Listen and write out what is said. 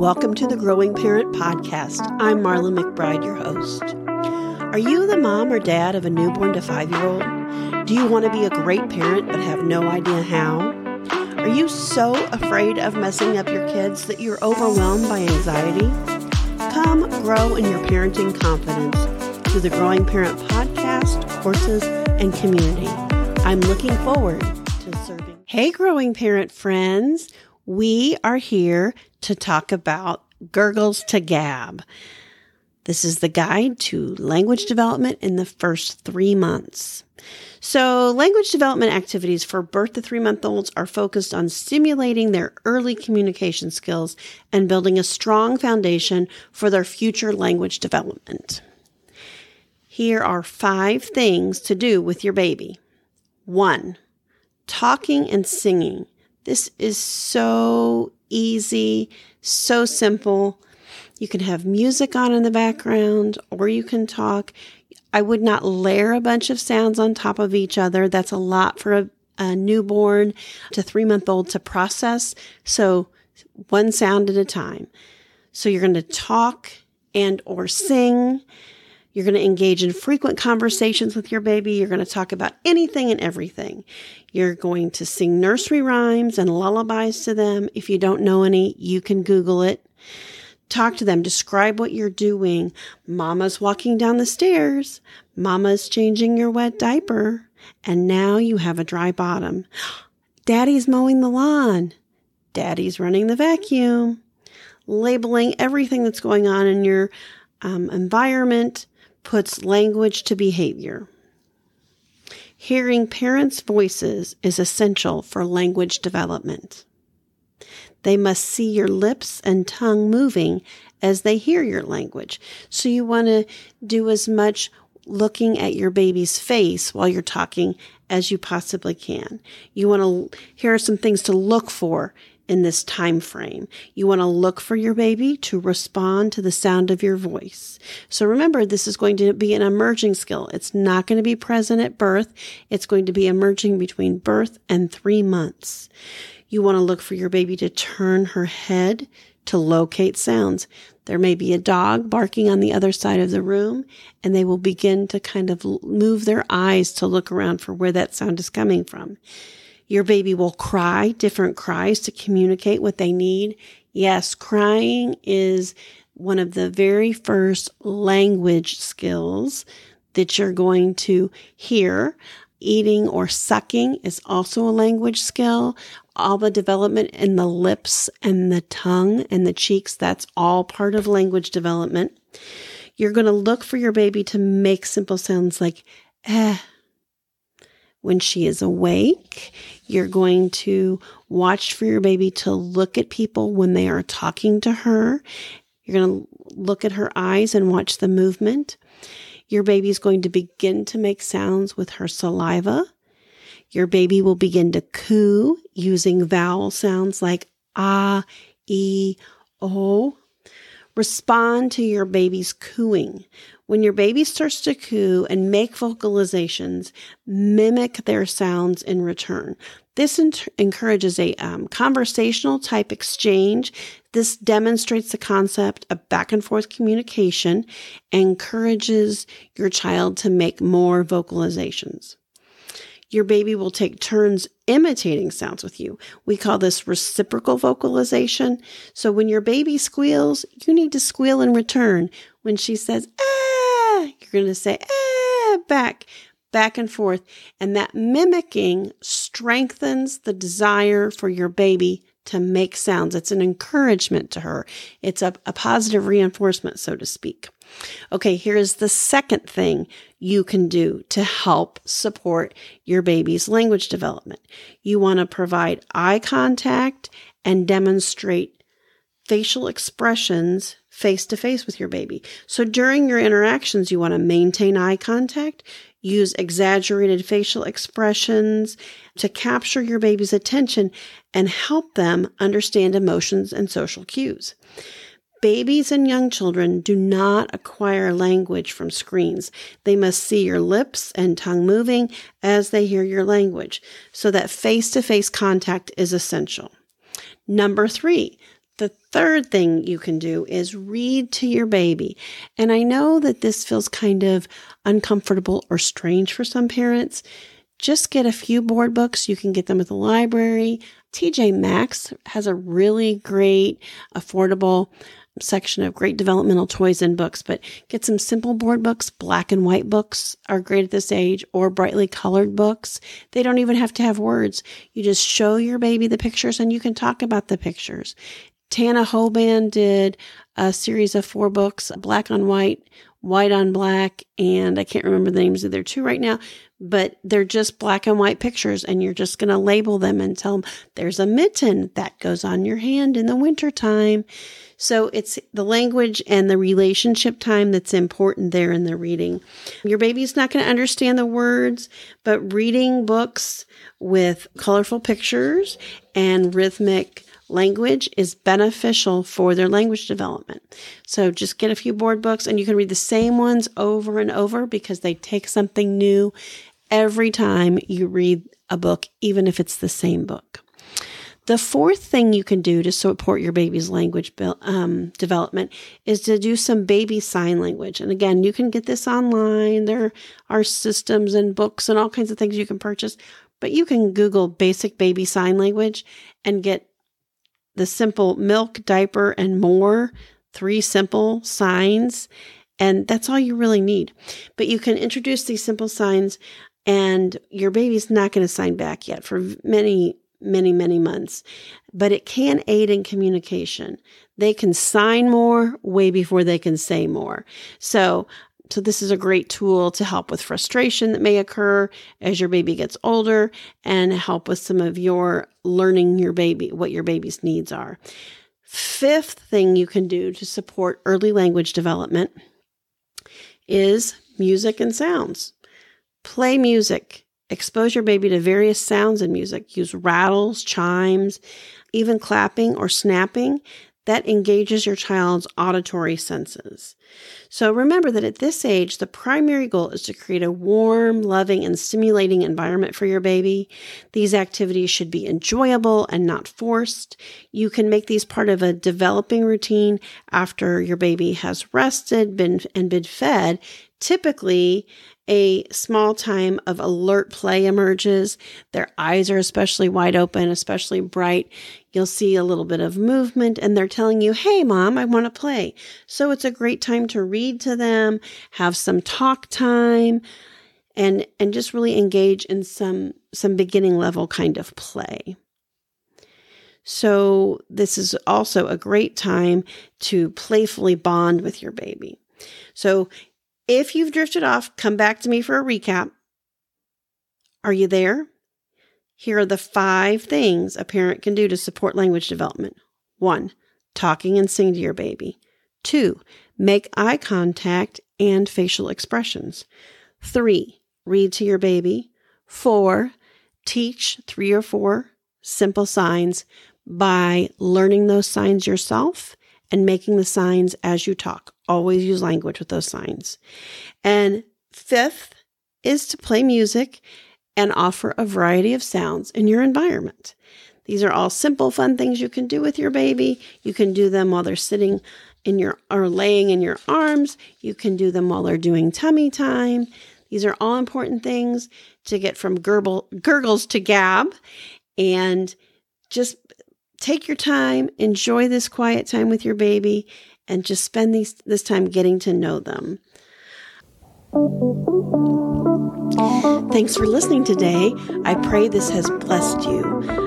Welcome to the Growing Parent Podcast. I'm Marla McBride, your host. Are you the mom or dad of a newborn to five year old? Do you want to be a great parent but have no idea how? Are you so afraid of messing up your kids that you're overwhelmed by anxiety? Come grow in your parenting confidence through the Growing Parent Podcast, courses, and community. I'm looking forward to serving. Hey, Growing Parent friends. We are here to talk about Gurgles to Gab. This is the guide to language development in the first three months. So, language development activities for birth to three month olds are focused on stimulating their early communication skills and building a strong foundation for their future language development. Here are five things to do with your baby. One, talking and singing. This is so easy, so simple. You can have music on in the background or you can talk. I would not layer a bunch of sounds on top of each other. That's a lot for a, a newborn to three month old to process. So one sound at a time. So you're going to talk and or sing. You're going to engage in frequent conversations with your baby. You're going to talk about anything and everything. You're going to sing nursery rhymes and lullabies to them. If you don't know any, you can Google it. Talk to them. Describe what you're doing. Mama's walking down the stairs. Mama's changing your wet diaper. And now you have a dry bottom. Daddy's mowing the lawn. Daddy's running the vacuum. Labeling everything that's going on in your um, environment puts language to behavior. Hearing parents' voices is essential for language development. They must see your lips and tongue moving as they hear your language. So you want to do as much looking at your baby's face while you're talking as you possibly can. You want to, here are some things to look for in this time frame. You want to look for your baby to respond to the sound of your voice. So remember, this is going to be an emerging skill. It's not going to be present at birth. It's going to be emerging between birth and three months. You want to look for your baby to turn her head to locate sounds. There may be a dog barking on the other side of the room, and they will begin to kind of move their eyes to look around for where that sound is coming from. Your baby will cry different cries to communicate what they need. Yes, crying is one of the very first language skills that you're going to hear. Eating or sucking is also a language skill. All the development in the lips and the tongue and the cheeks, that's all part of language development. You're going to look for your baby to make simple sounds like eh, when she is awake. You're going to watch for your baby to look at people when they are talking to her. You're going to look at her eyes and watch the movement. Your baby is going to begin to make sounds with her saliva. Your baby will begin to coo using vowel sounds like ah, e, o. Respond to your baby's cooing. When your baby starts to coo and make vocalizations, mimic their sounds in return. This encourages a um, conversational type exchange. This demonstrates the concept of back and forth communication, encourages your child to make more vocalizations. Your baby will take turns imitating sounds with you. We call this reciprocal vocalization. So when your baby squeals, you need to squeal in return. When she says, ah, you're going to say, ah, back, back and forth. And that mimicking strengthens the desire for your baby to make sounds. It's an encouragement to her. It's a, a positive reinforcement, so to speak. Okay, here's the second thing you can do to help support your baby's language development. You want to provide eye contact and demonstrate facial expressions face to face with your baby. So during your interactions, you want to maintain eye contact, use exaggerated facial expressions to capture your baby's attention and help them understand emotions and social cues. Babies and young children do not acquire language from screens. They must see your lips and tongue moving as they hear your language, so that face to face contact is essential. Number three, the third thing you can do is read to your baby. And I know that this feels kind of uncomfortable or strange for some parents. Just get a few board books. You can get them at the library. TJ Maxx has a really great, affordable section of great developmental toys and books, but get some simple board books. Black and white books are great at this age, or brightly colored books. They don't even have to have words. You just show your baby the pictures and you can talk about the pictures. Tana Hoban did a series of four books, black on white, white on black, and I can't remember the names of their two right now, but they're just black and white pictures, and you're just going to label them and tell them there's a mitten that goes on your hand in the wintertime. So it's the language and the relationship time that's important there in the reading. Your baby's not going to understand the words, but reading books with colorful pictures and rhythmic language is beneficial for their language development. So just get a few board books and you can read the same ones over and over because they take something new every time you read a book, even if it's the same book. The fourth thing you can do to support your baby's language um, development is to do some baby sign language. And again, you can get this online. There are systems and books and all kinds of things you can purchase, but you can Google basic baby sign language and get the simple milk, diaper, and more, three simple signs. And that's all you really need. But you can introduce these simple signs, and your baby's not going to sign back yet for many, many, many months. But it can aid in communication. They can sign more way before they can say more. So so, this is a great tool to help with frustration that may occur as your baby gets older and help with some of your learning your baby, what your baby's needs are. Fifth thing you can do to support early language development is music and sounds. Play music. Expose your baby to various sounds in music. Use rattles, chimes, even clapping or snapping that engages your child's auditory senses. So remember that at this age, the primary goal is to create a warm, loving, and stimulating environment for your baby. These activities should be enjoyable and not forced. You can make these part of a developing routine after your baby has rested been, and been fed. Typically, a small time of alert play emerges. Their eyes are especially wide open, especially bright. You'll see a little bit of movement and they're telling you, Hey, mom, I want to play. So it's a great time to read to them, have some talk time and, and just really engage in some, some beginning level kind of play. So this is also a great time to playfully bond with your baby. So if you've drifted off, come back to me for a recap. Are you there? Here are the five things a parent can do to support language development. One, talking and sing to your baby. Two, make eye contact and facial expressions. Three, read to your baby. Four, teach three or four simple signs by learning those signs yourself and making the signs as you talk. Always use language with those signs. And fifth is to play music and offer a variety of sounds in your environment. These are all simple, fun things you can do with your baby. You can do them while they're sitting in your or laying in your arms. You can do them while they're doing tummy time. These are all important things to get from gurgle, gurgles to gab and just take your time, enjoy this quiet time with your baby, and just spend these, this time getting to know them. Thanks for listening today. I pray this has blessed you.